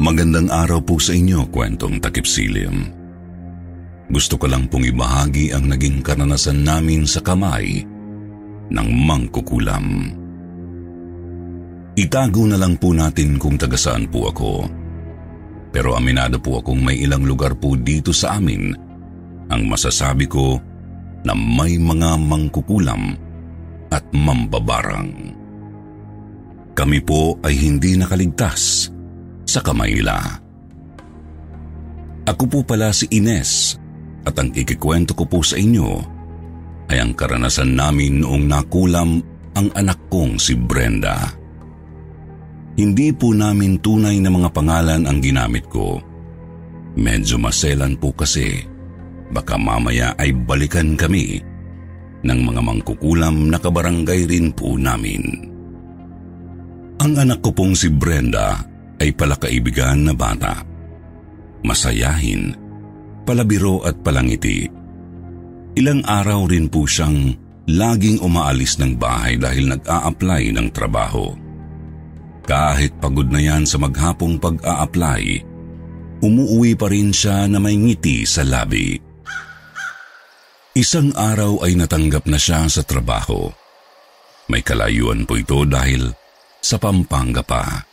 Magandang araw po sa inyo, kwentong takip silim. Gusto ko lang pong ibahagi ang naging karanasan namin sa kamay ng mangkukulam. Itago na lang po natin kung taga saan po ako. Pero aminado po akong may ilang lugar po dito sa amin ang masasabi ko na may mga mangkukulam at mambabarang. Kami po ay hindi nakaligtas sa kamay nila. Ako po pala si Ines at ang ikikwento ko po sa inyo ay ang karanasan namin noong nakulam ang anak kong si Brenda. Hindi po namin tunay na mga pangalan ang ginamit ko. Medyo maselan po kasi baka mamaya ay balikan kami ng mga mangkukulam na kabarangay rin po namin. Ang anak ko pong si Brenda ay palakaibigan na bata. Masayahin, palabiro at palangiti. Ilang araw rin po siyang laging umaalis ng bahay dahil nag-a-apply ng trabaho. Kahit pagod na yan sa maghapong pag-a-apply, umuuwi pa rin siya na may ngiti sa labi. Isang araw ay natanggap na siya sa trabaho. May kalayuan po ito dahil sa Pampanga pa.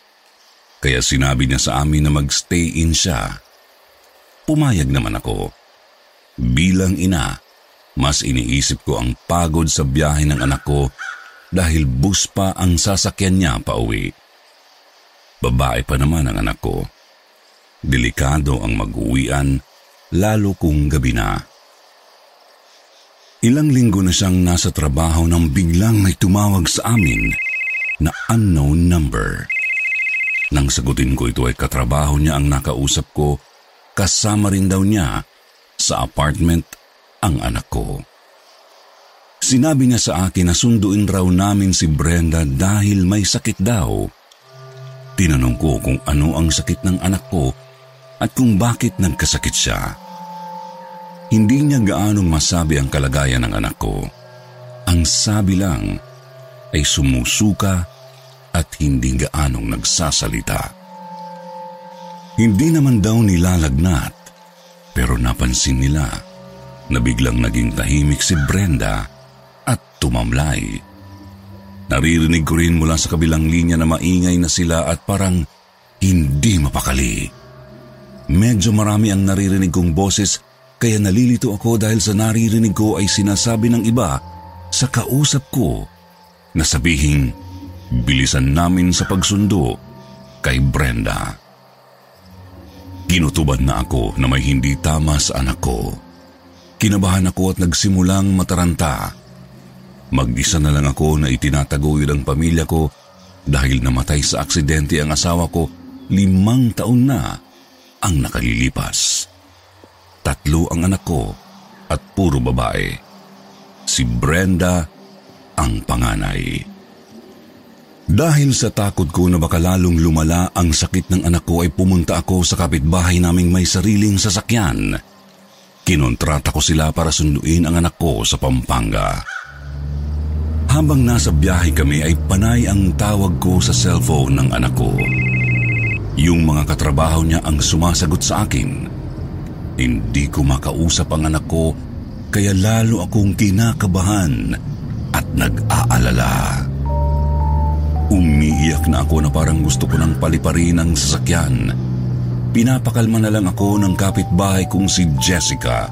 Kaya sinabi niya sa amin na magstay in siya. Pumayag naman ako. Bilang ina, mas iniisip ko ang pagod sa biyahe ng anak ko dahil bus pa ang sasakyan niya pa uwi. Babae pa naman ang anak ko. Delikado ang mag-uwian, lalo kung gabi na. Ilang linggo na siyang nasa trabaho nang biglang may tumawag sa amin na unknown number. Nang sagutin ko ito ay katrabaho niya ang nakausap ko, kasama rin daw niya sa apartment ang anak ko. Sinabi niya sa akin na sunduin raw namin si Brenda dahil may sakit daw. Tinanong ko kung ano ang sakit ng anak ko at kung bakit nagkasakit siya. Hindi niya gaanong masabi ang kalagayan ng anak ko. Ang sabi lang ay sumusuka at hindi gaanong nagsasalita. Hindi naman daw nilalagnat pero napansin nila na biglang naging tahimik si Brenda at tumamlay. Naririnig ko rin mula sa kabilang linya na maingay na sila at parang hindi mapakali. Medyo marami ang naririnig kong boses kaya nalilito ako dahil sa naririnig ko ay sinasabi ng iba sa kausap ko na sabihing bilisan namin sa pagsundo kay Brenda. Kinutuban na ako na may hindi tama sa anak ko. Kinabahan ako at nagsimulang mataranta. Mag-isa na lang ako na itinataguyod ang pamilya ko dahil namatay sa aksidente ang asawa ko limang taon na ang nakalilipas. Tatlo ang anak ko at puro babae. Si Brenda ang panganay. Dahil sa takot ko na baka lalong lumala ang sakit ng anak ko ay pumunta ako sa kapitbahay naming may sariling sasakyan. Kinontrata ko sila para sunduin ang anak ko sa Pampanga. Habang nasa biyahe kami ay panay ang tawag ko sa cellphone ng anak ko. Yung mga katrabaho niya ang sumasagot sa akin. Hindi ko makausap ang anak ko kaya lalo akong kinakabahan at nag-aalala. Umiiyak na ako na parang gusto ko nang paliparin ang sasakyan. Pinapakalma na lang ako ng kapitbahay kong si Jessica.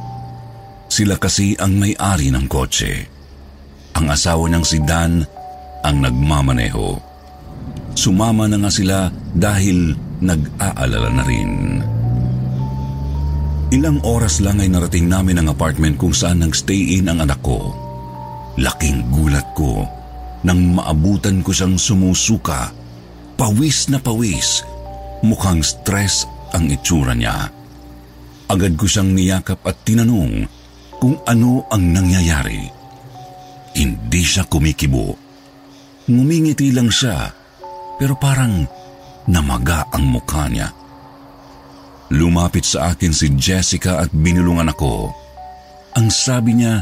Sila kasi ang may-ari ng kotse. Ang asawa niyang si Dan ang nagmamaneho. Sumama na nga sila dahil nag-aalala na rin. Ilang oras lang ay narating namin ang apartment kung saan nag-stay in ang anak ko. Laking gulat ko nang maabutan ko siyang sumusuka. Pawis na pawis. Mukhang stress ang itsura niya. Agad ko siyang niyakap at tinanong kung ano ang nangyayari. Hindi siya kumikibo. Ngumingiti lang siya pero parang namaga ang mukha niya. Lumapit sa akin si Jessica at binulungan ako. Ang sabi niya,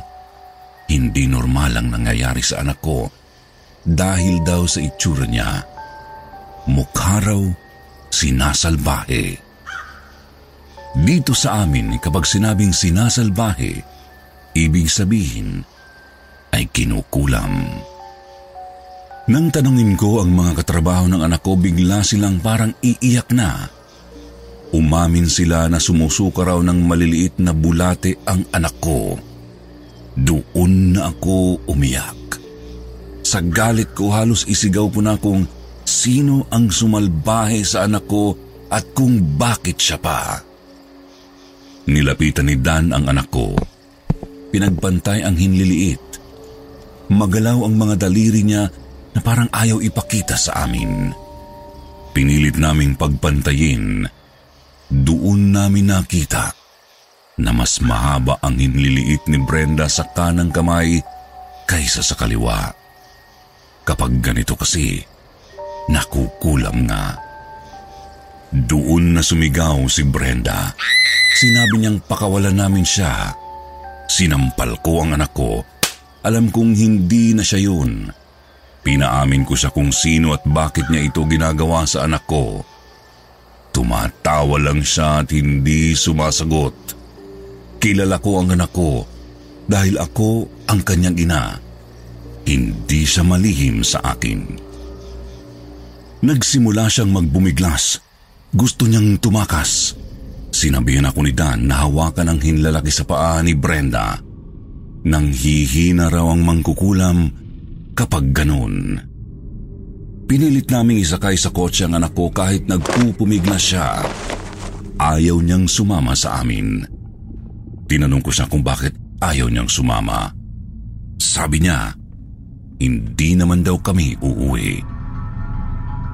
hindi normal ang nangyayari sa anak ko dahil daw sa itsura niya. Mukha raw sinasalbahe. Dito sa amin, kapag sinabing sinasalbahe, ibig sabihin ay kinukulam. Nang tanungin ko ang mga katrabaho ng anak ko, bigla silang parang iiyak na. Umamin sila na sumusuka raw ng maliliit na bulate ang anak ko. Doon na ako umiyak. Sa galit ko halos isigaw po na kung sino ang sumalbahe sa anak ko at kung bakit siya pa. Nilapitan ni Dan ang anak ko. Pinagbantay ang hinliliit. Magalaw ang mga daliri niya na parang ayaw ipakita sa amin. Pinilit naming pagpantayin. Doon namin nakita na mas mahaba ang hinliliit ni Brenda sa kanang kamay kaysa sa kaliwa. Kapag ganito kasi, nakukulam nga. Doon na sumigaw si Brenda. Sinabi niyang pakawalan namin siya. Sinampal ko ang anak ko. Alam kong hindi na siya yun. Pinaamin ko siya kung sino at bakit niya ito ginagawa sa anak ko. Tumatawa lang siya at hindi sumasagot. Kilala ko ang anak ko dahil ako ang kanyang ina. Hindi siya malihim sa akin. Nagsimula siyang magbumiglas. Gusto niyang tumakas. Sinabihan ako ni Dan na hawakan ang hinlalaki sa paa ni Brenda. Nang hihina raw ang mangkukulam kapag ganun. Pinilit naming isakay sa kotse ang anak ko kahit nagpupumiglas siya. Ayaw niyang sumama sa amin. Tinanong ko siya kung bakit ayaw niyang sumama. Sabi niya, hindi naman daw kami uuwi.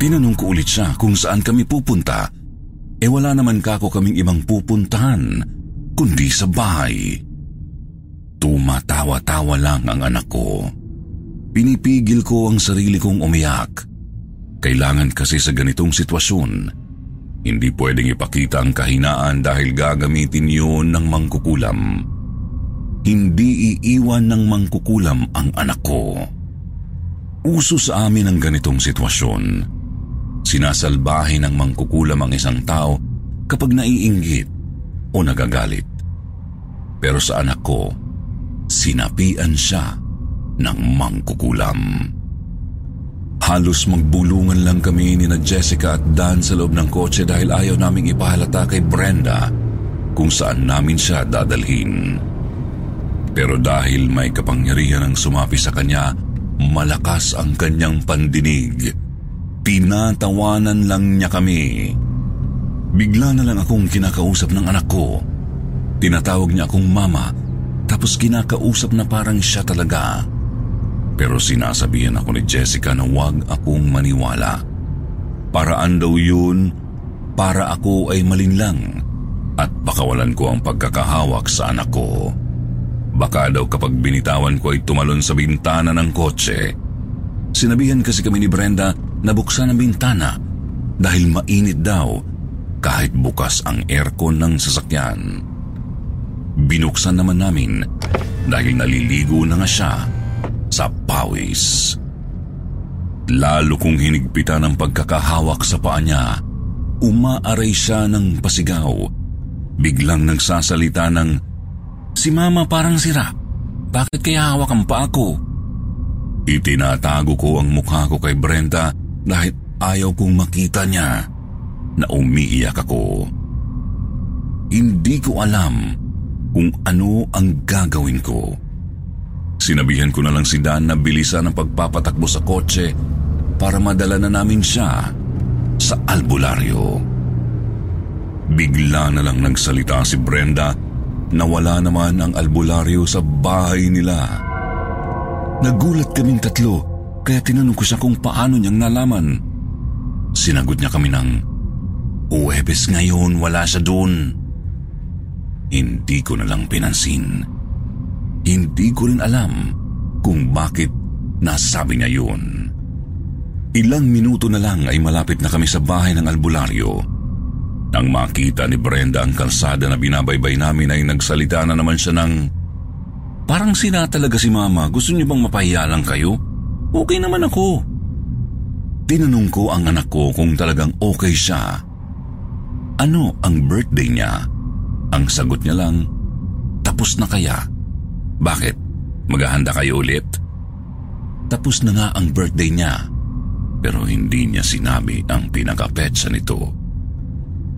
Tinanong ko ulit siya kung saan kami pupunta. E wala naman kako kaming ibang pupuntahan, kundi sa bahay. Tumatawa-tawa lang ang anak ko. Pinipigil ko ang sarili kong umiyak. Kailangan kasi sa ganitong sitwasyon, hindi pwedeng ipakita ang kahinaan dahil gagamitin yun ng mangkukulam. Hindi iiwan ng mangkukulam ang anak ko. Uso sa amin ang ganitong sitwasyon. Sinasalbahin ng mangkukulam ang isang tao kapag naiinggit o nagagalit. Pero sa anak ko, sinapian siya ng mangkukulam. Halos magbulungan lang kami ni na Jessica at Dan sa loob ng kotse dahil ayaw naming ipahalata kay Brenda kung saan namin siya dadalhin. Pero dahil may kapangyarihan ang sumapi sa kanya, malakas ang kanyang pandinig. Tinatawanan lang niya kami. Bigla na lang akong kinakausap ng anak ko. Tinatawag niya akong mama, tapos kinakausap na parang siya talaga. Pero sinasabihan ako ni Jessica na huwag akong maniwala. Paraan daw yun para ako ay malinlang at pakawalan ko ang pagkakahawak sa anak ko. Baka daw kapag binitawan ko ay tumalon sa bintana ng kotse. Sinabihan kasi kami ni Brenda na buksan ang bintana dahil mainit daw kahit bukas ang aircon ng sasakyan. Binuksan naman namin dahil naliligo na nga siya sa pawis. Lalo kong hinigpitan ang pagkakahawak sa paa niya. Umaaray siya ng pasigaw. Biglang nagsasalita ng, Si mama parang sira. Bakit kaya hawak ang paa ko? Itinatago ko ang mukha ko kay Brenda dahil ayaw kong makita niya na umiiyak ako. Hindi ko alam kung ano ang gagawin ko. Sinabihan ko na lang si Dan na bilisan ang pagpapatakbo sa kotse para madala na namin siya sa albularyo. Bigla na lang nagsalita si Brenda na wala naman ang albularyo sa bahay nila. Nagulat kaming tatlo kaya tinanong ko siya kung paano niyang nalaman. Sinagot niya kami ng, Uwebes ngayon, wala siya doon. Hindi ko na lang pinansin. Hindi ko rin alam kung bakit nasabi niya yun. Ilang minuto na lang ay malapit na kami sa bahay ng albularyo. Nang makita ni Brenda ang kalsada na binabaybay namin ay nagsalita na naman siya ng, Parang sina talaga si Mama, gusto niyo bang mapahiya lang kayo? Okay naman ako. Tinanong ko ang anak ko kung talagang okay siya. Ano ang birthday niya? Ang sagot niya lang, tapos na kaya? Bakit? Maghahanda kayo ulit? Tapos na nga ang birthday niya, pero hindi niya sinabi ang pinakapetsa nito.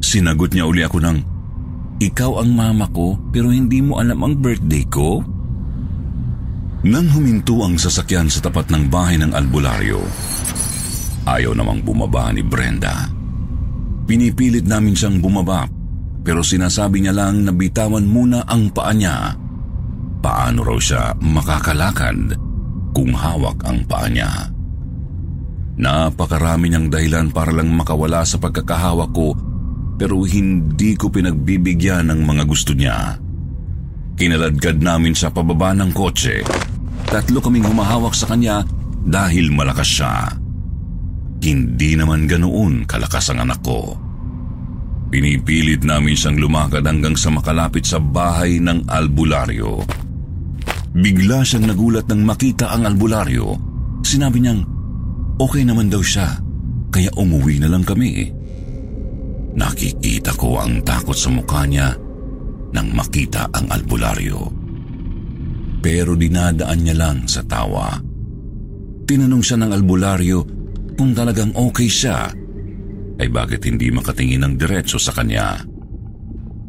Sinagot niya uli ako ng, Ikaw ang mama ko pero hindi mo alam ang birthday ko? Nang huminto ang sasakyan sa tapat ng bahay ng albularyo, ayaw namang bumaba ni Brenda. Pinipilit namin siyang bumaba pero sinasabi niya lang na bitawan muna ang paa niya. Paano raw siya makakalakad kung hawak ang paa niya? Napakarami niyang dahilan para lang makawala sa pagkakahawak ko pero hindi ko pinagbibigyan ng mga gusto niya. Kinaladkad namin sa pababa ng kotse Tatlo kaming humahawak sa kanya dahil malakas siya. Hindi naman ganoon kalakas ang anak ko. Pinipilit namin siyang lumakad hanggang sa makalapit sa bahay ng albularyo. Bigla siyang nagulat nang makita ang albularyo. Sinabi niyang, okay naman daw siya, kaya umuwi na lang kami. Nakikita ko ang takot sa mukha niya nang makita ang albularyo pero dinadaan niya lang sa tawa. Tinanong siya ng albularyo kung talagang okay siya, ay bakit hindi makatingin ng diretso sa kanya.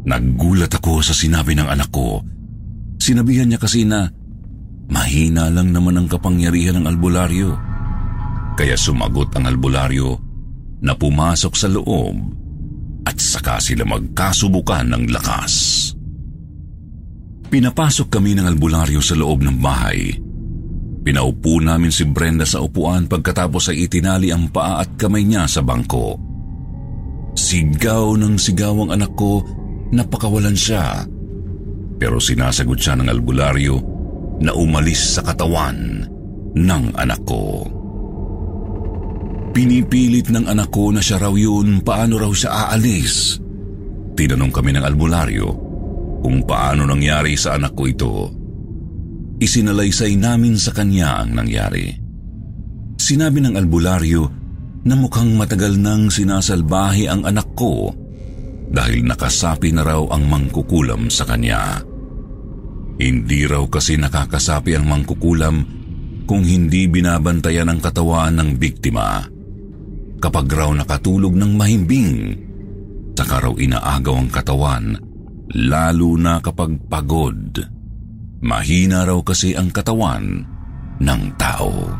Naggulat ako sa sinabi ng anak ko. Sinabihan niya kasi na mahina lang naman ang kapangyarihan ng albularyo. Kaya sumagot ang albularyo na pumasok sa loob at saka sila magkasubukan ng lakas. Pinapasok kami ng albularyo sa loob ng bahay. Pinaupo namin si Brenda sa upuan pagkatapos ay itinali ang paa at kamay niya sa bangko. Sigaw ng sigaw ang anak ko, napakawalan siya. Pero sinasagot siya ng albularyo na umalis sa katawan ng anak ko. Pinipilit ng anak ko na siya raw yun, paano raw siya aalis? Tinanong kami ng albularyo kung paano nangyari sa anak ko ito. Isinalaysay namin sa kanya ang nangyari. Sinabi ng albularyo na mukhang matagal nang sinasalbahi ang anak ko dahil nakasapi na raw ang mangkukulam sa kanya. Hindi raw kasi nakakasapi ang mangkukulam kung hindi binabantayan ang katawan ng biktima. Kapag raw nakatulog ng mahimbing, saka raw inaagaw ang katawan lalo na kapag pagod. Mahina raw kasi ang katawan ng tao.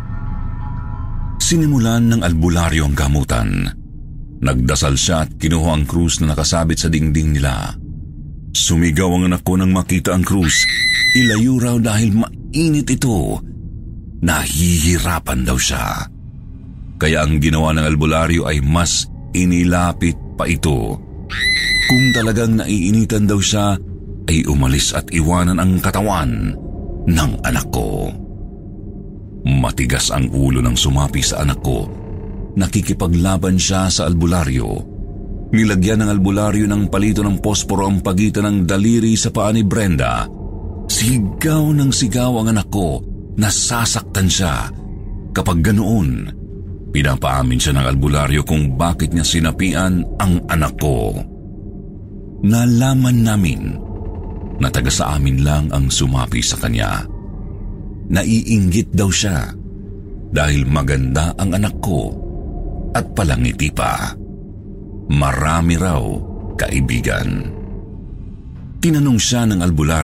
Sinimulan ng albularyo ang gamutan. Nagdasal siya at kinuha ang krus na nakasabit sa dingding nila. Sumigaw ang anak ko nang makita ang krus. Ilayo raw dahil mainit ito. Nahihirapan daw siya. Kaya ang ginawa ng albularyo ay mas inilapit pa ito kung talagang naiinitan daw siya, ay umalis at iwanan ang katawan ng anak ko. Matigas ang ulo ng sumapi sa anak ko. Nakikipaglaban siya sa albularyo. Nilagyan ng albularyo ng palito ng posporo ang pagitan ng daliri sa paa ni Brenda. Sigaw ng sigaw ang anak ko. Nasasaktan siya. Kapag ganoon, pinapaamin siya ng albularyo kung bakit niya sinapian ang anak ko. Nalaman namin na taga sa amin lang ang sumapi sa kanya. Naiinggit daw siya dahil maganda ang anak ko at palangiti pa. Marami raw kaibigan. Tinanong siya ng albular.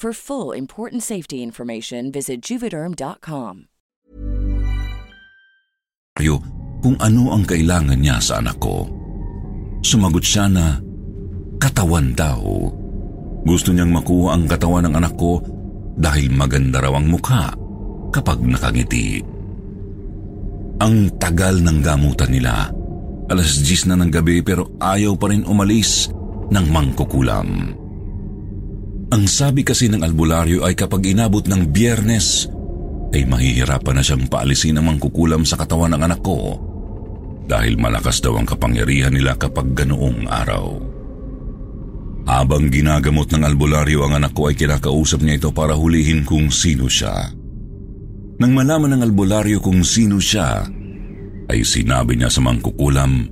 For full important safety information, visit juvederm.com. kung ano ang kailangan niya sa anak ko. Sumagot siya na katawan daw. Gusto niyang makuha ang katawan ng anak ko dahil maganda raw ang mukha kapag nakangiti. Ang tagal ng gamutan nila. Alas 10 na ng gabi pero ayaw pa rin umalis ng mangkukulam. Ang sabi kasi ng albularyo ay kapag inabot ng biyernes, ay mahihirapan na siyang paalisin ang mangkukulam sa katawan ng anak ko dahil malakas daw ang kapangyarihan nila kapag ganoong araw. Habang ginagamot ng albularyo ang anak ko ay kinakausap niya ito para hulihin kung sino siya. Nang malaman ng albularyo kung sino siya, ay sinabi niya sa mangkukulam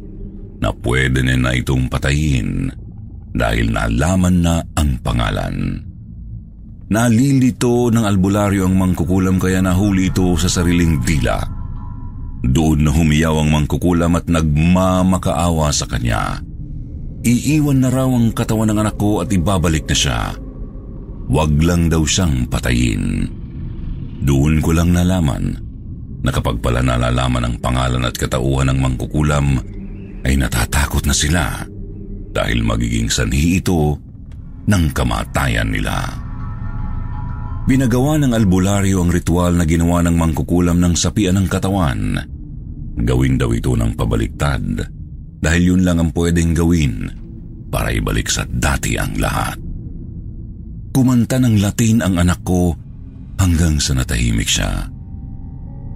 na pwede niya na itong patayin dahil nalaman na ang pangalan. Nalilito ng albularyo ang mangkukulam kaya nahuli ito sa sariling dila. Doon na humiyaw ang mangkukulam at nagmamakaawa sa kanya. Iiwan na raw ang katawan ng anak ko at ibabalik na siya. Huwag lang daw siyang patayin. Doon ko lang nalaman na kapag pala nalalaman ang pangalan at katauhan ng mangkukulam, ay natatakot na sila dahil magiging sanhi ito ng kamatayan nila. Binagawa ng albularyo ang ritual na ginawa ng mangkukulam ng sapian ng katawan. Gawin daw ito ng pabaliktad dahil yun lang ang pwedeng gawin para ibalik sa dati ang lahat. Kumanta ng Latin ang anak ko hanggang sa natahimik siya.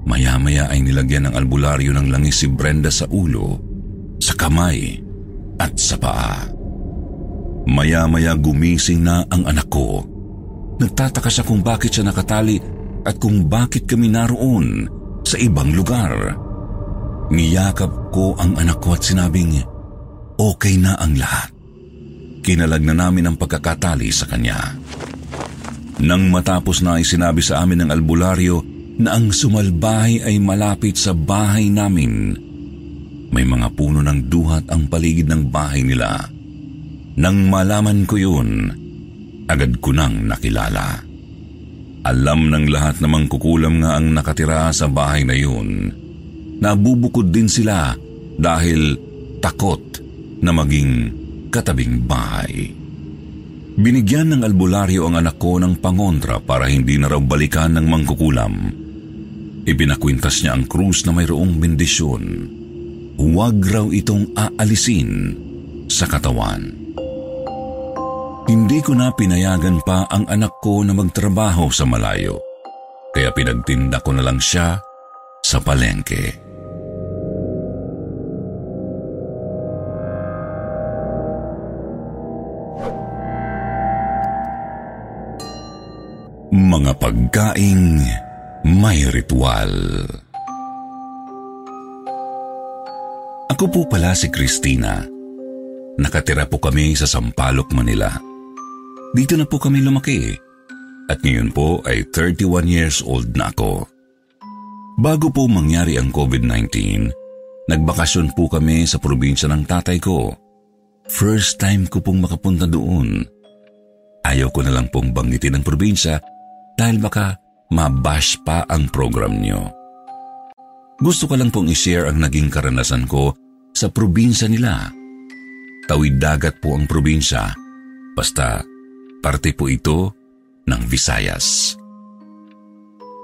Maya-maya ay nilagyan ng albularyo ng langis si Brenda sa ulo, sa kamay at sa paa. Maya-maya gumising na ang anak ko. Nagtataka siya kung bakit siya nakatali at kung bakit kami naroon sa ibang lugar. Niyakap ko ang anak ko at sinabing, okay na ang lahat. Kinalag na namin ang pagkakatali sa kanya. Nang matapos na ay sinabi sa amin ng albularyo na ang sumalbahay ay malapit sa bahay namin may mga puno ng duhat ang paligid ng bahay nila. Nang malaman ko yun, agad ko nang nakilala. Alam ng lahat na mangkukulam nga ang nakatira sa bahay na yun. Nabubukod din sila dahil takot na maging katabing bahay. Binigyan ng albularyo ang anak ko ng pangontra para hindi na raw balikan ng mangkukulam. Ipinakwintas niya ang krus na mayroong bendisyon huwag raw itong aalisin sa katawan. Hindi ko na pinayagan pa ang anak ko na magtrabaho sa malayo, kaya pinagtinda ko na lang siya sa palengke. Mga pagkaing may ritual. Ako po pala si Christina. Nakatira po kami sa Sampaloc, Manila. Dito na po kami lumaki. At ngayon po ay 31 years old na ako. Bago po mangyari ang COVID-19, nagbakasyon po kami sa probinsya ng tatay ko. First time ko pong makapunta doon. Ayaw ko na lang pong banggitin ang probinsya dahil baka mabash pa ang program niyo. Gusto ko lang pong i-share ang naging karanasan ko sa probinsya nila. Tawid dagat po ang probinsya, basta parte po ito ng Visayas.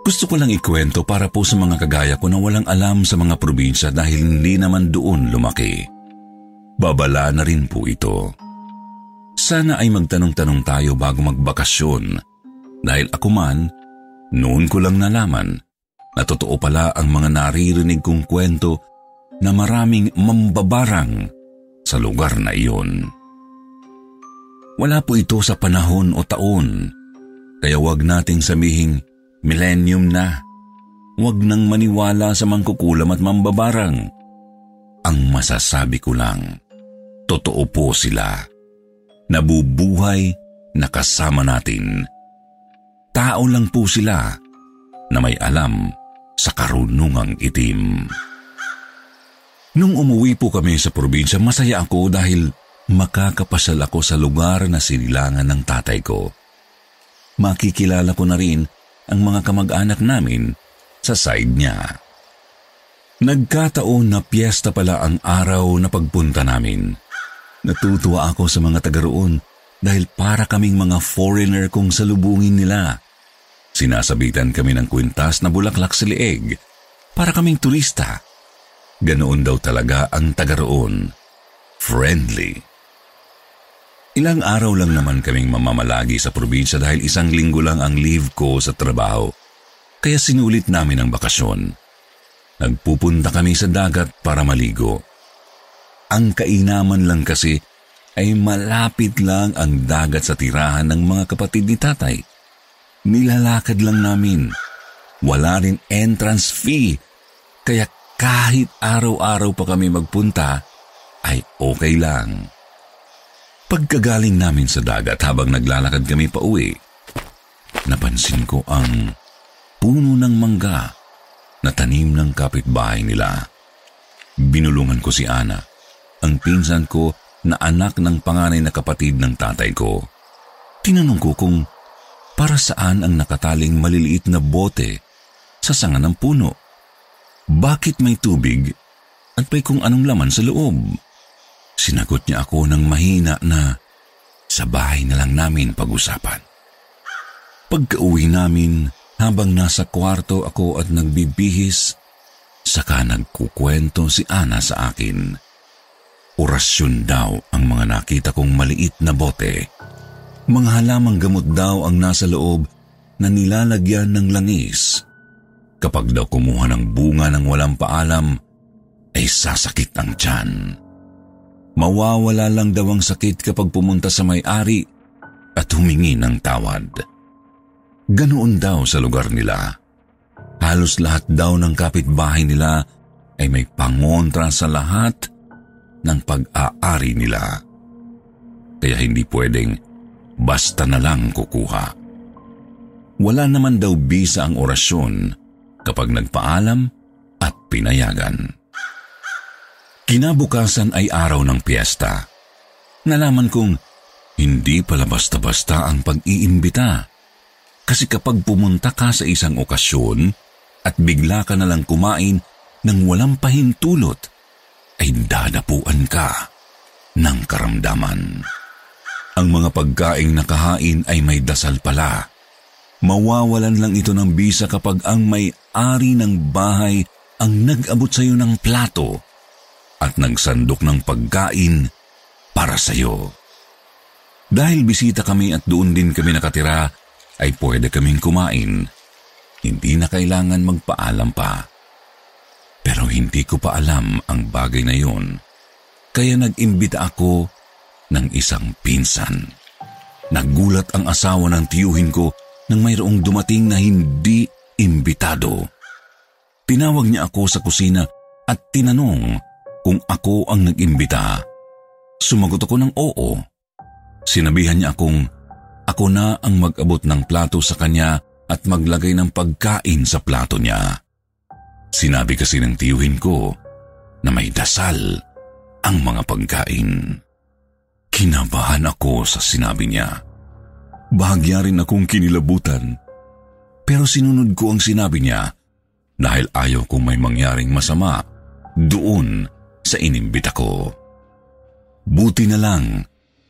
Gusto ko lang ikwento para po sa mga kagaya ko na walang alam sa mga probinsya dahil hindi naman doon lumaki. Babala na rin po ito. Sana ay magtanong-tanong tayo bago magbakasyon dahil ako man, noon ko lang nalaman na totoo pala ang mga naririnig kong kwento na maraming mambabarang sa lugar na iyon. Wala po ito sa panahon o taon, kaya wag nating samihing Millennium na. Huwag nang maniwala sa mangkukulam at mambabarang. Ang masasabi ko lang, totoo po sila. Nabubuhay na kasama natin. Tao lang po sila na may alam sa karunungang itim. Nung umuwi po kami sa probinsya, masaya ako dahil makakapasal ako sa lugar na sinilangan ng tatay ko. Makikilala ko na rin ang mga kamag-anak namin sa side niya. Nagkataon na piyesta pala ang araw na pagpunta namin. Natutuwa ako sa mga taga roon dahil para kaming mga foreigner kung salubungin nila. Sinasabitan kami ng kwintas na bulaklak sa leeg para kaming turista. Ganoon daw talaga ang taga roon. Friendly. Ilang araw lang naman kaming mamamalagi sa probinsya dahil isang linggo lang ang leave ko sa trabaho. Kaya sinulit namin ang bakasyon. Nagpupunta kami sa dagat para maligo. Ang kainaman lang kasi ay malapit lang ang dagat sa tirahan ng mga kapatid ni tatay. Nilalakad lang namin. Wala rin entrance fee. Kaya kahit araw-araw pa kami magpunta, ay okay lang. Pagkagaling namin sa dagat habang naglalakad kami pa uwi, napansin ko ang puno ng mangga na tanim ng kapitbahay nila. Binulungan ko si Ana, ang pinsan ko na anak ng panganay na kapatid ng tatay ko. Tinanong ko kung para saan ang nakataling maliliit na bote sa sanga ng puno. Bakit may tubig at may kung anong laman sa loob? Sinagot niya ako ng mahina na sa bahay na lang namin pag-usapan. Pagka-uwi namin, habang nasa kwarto ako at nagbibihis, saka nagkukwento si Ana sa akin. Orasyon daw ang mga nakita kong maliit na bote. Mga halamang gamot daw ang nasa loob na nilalagyan ng langis. Kapag daw kumuha ng bunga ng walang paalam, ay sasakit ang tiyan. Mawawala lang daw ang sakit kapag pumunta sa may-ari at humingi ng tawad. Ganoon daw sa lugar nila. Halos lahat daw ng kapitbahay nila ay may pangontra sa lahat ng pag-aari nila. Kaya hindi pwedeng basta na lang kukuha. Wala naman daw bisa ang orasyon kapag nagpaalam at pinayagan. Kinabukasan ay araw ng piyesta. Nalaman kong hindi pala basta-basta ang pag-iimbita. Kasi kapag pumunta ka sa isang okasyon at bigla ka na lang kumain ng walang pahintulot, ay dadapuan ka ng karamdaman. Ang mga pagkaing nakahain ay may dasal pala. Mawawalan lang ito ng bisa kapag ang may-ari ng bahay ang nag-abot sa iyo ng plato at nagsandok ng pagkain para sa iyo. Dahil bisita kami at doon din kami nakatira, ay pwede kaming kumain. Hindi na kailangan magpaalam pa. Pero hindi ko pa alam ang bagay na yun. Kaya nag-imbita ako ng isang pinsan. Nagulat ang asawa ng tiyuhin ko nang mayroong dumating na hindi imbitado. Tinawag niya ako sa kusina at tinanong kung ako ang nag-imbita. Sumagot ako ng oo. Sinabihan niya akong ako na ang mag-abot ng plato sa kanya at maglagay ng pagkain sa plato niya. Sinabi kasi ng tiyuhin ko na may dasal ang mga pagkain. Kinabahan ako sa sinabi niya. Bahagya rin akong kinilabutan. Pero sinunod ko ang sinabi niya dahil ayaw kong may mangyaring masama doon sa inimbita ko. Buti na lang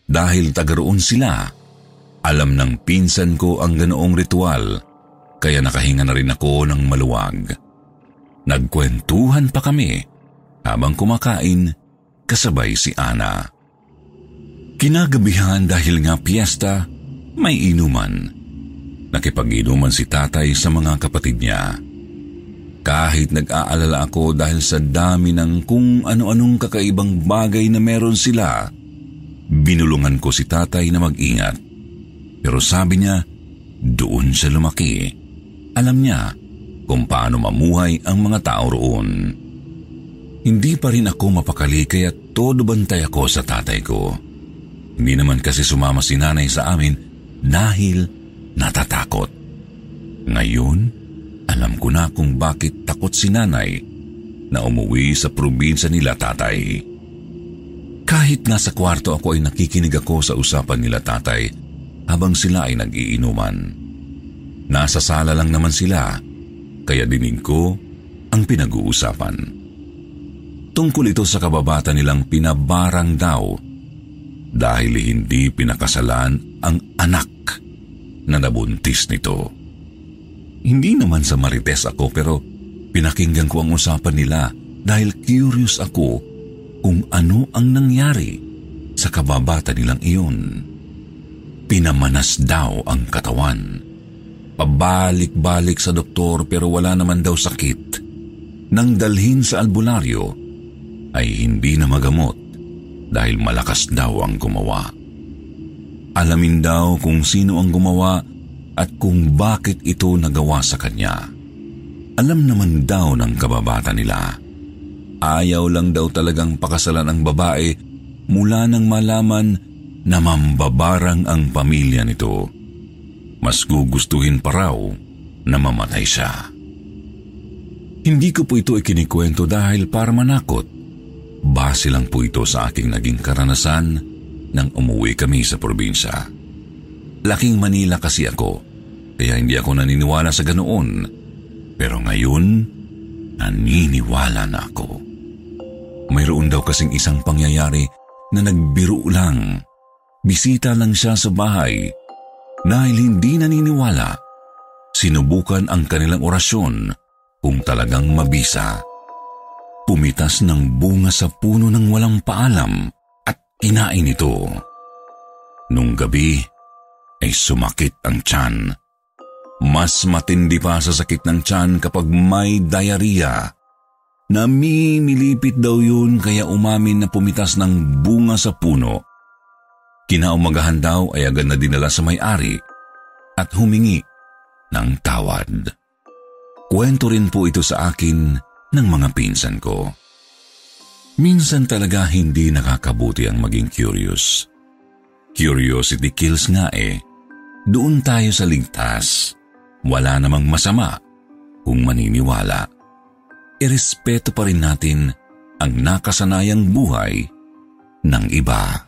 dahil tagaroon sila. Alam ng pinsan ko ang ganoong ritual kaya nakahinga na rin ako ng maluwag. Nagkwentuhan pa kami habang kumakain kasabay si Ana. Kinagabihan dahil nga piyesta, may inuman. Nakipag-inuman si tatay sa mga kapatid niya. Kahit nag-aalala ako dahil sa dami ng kung ano-anong kakaibang bagay na meron sila, binulungan ko si tatay na mag-ingat. Pero sabi niya, doon siya lumaki. Alam niya kung paano mamuhay ang mga tao roon. Hindi pa rin ako mapakali kaya todo bantay ako sa tatay ko. Hindi naman kasi sumama si nanay sa amin dahil natatakot. Ngayon, alam ko na kung bakit takot si nanay na umuwi sa probinsya nila tatay. Kahit nasa kwarto ako ay nakikinig ako sa usapan nila tatay habang sila ay nag-iinuman. Nasa sala lang naman sila, kaya dinig ko ang pinag-uusapan. Tungkol ito sa kababata nilang pinabarang daw dahil hindi pinakasalan ang anak na nabuntis nito. Hindi naman sa marites ako pero pinakinggan ko ang usapan nila dahil curious ako kung ano ang nangyari sa kababata nilang iyon. Pinamanas daw ang katawan. Pabalik-balik sa doktor pero wala naman daw sakit. Nang dalhin sa albularyo ay hindi na magamot dahil malakas daw ang gumawa. Alamin daw kung sino ang gumawa at kung bakit ito nagawa sa kanya. Alam naman daw ng kababata nila. Ayaw lang daw talagang pakasalan ang babae mula nang malaman na mambabarang ang pamilya nito. Mas gugustuhin pa raw na mamatay siya. Hindi ko po ito ikinikwento dahil para manakot. Base lang po ito sa aking naging karanasan nang umuwi kami sa probinsya. Laking Manila kasi ako, kaya hindi ako naniniwala sa ganoon. Pero ngayon, naniniwala na ako. Mayroon daw kasing isang pangyayari na nagbiro lang. Bisita lang siya sa bahay. Dahil hindi naniniwala, sinubukan ang kanilang orasyon kung talagang mabisa. Pumitas ng bunga sa puno ng walang paalam Kinain ito. Nung gabi ay sumakit ang tiyan. Mas matindi pa sa sakit ng tiyan kapag may diarrhea. Namimilipit daw yun kaya umamin na pumitas ng bunga sa puno. Kinaumagahan daw ay agad na dinala sa may-ari at humingi ng tawad. Kwento rin po ito sa akin ng mga pinsan ko. Minsan talaga hindi nakakabuti ang maging curious. Curiosity kills nga eh. Doon tayo sa ligtas. Wala namang masama kung maniniwala. Irespeto pa rin natin ang nakasanayang buhay ng iba.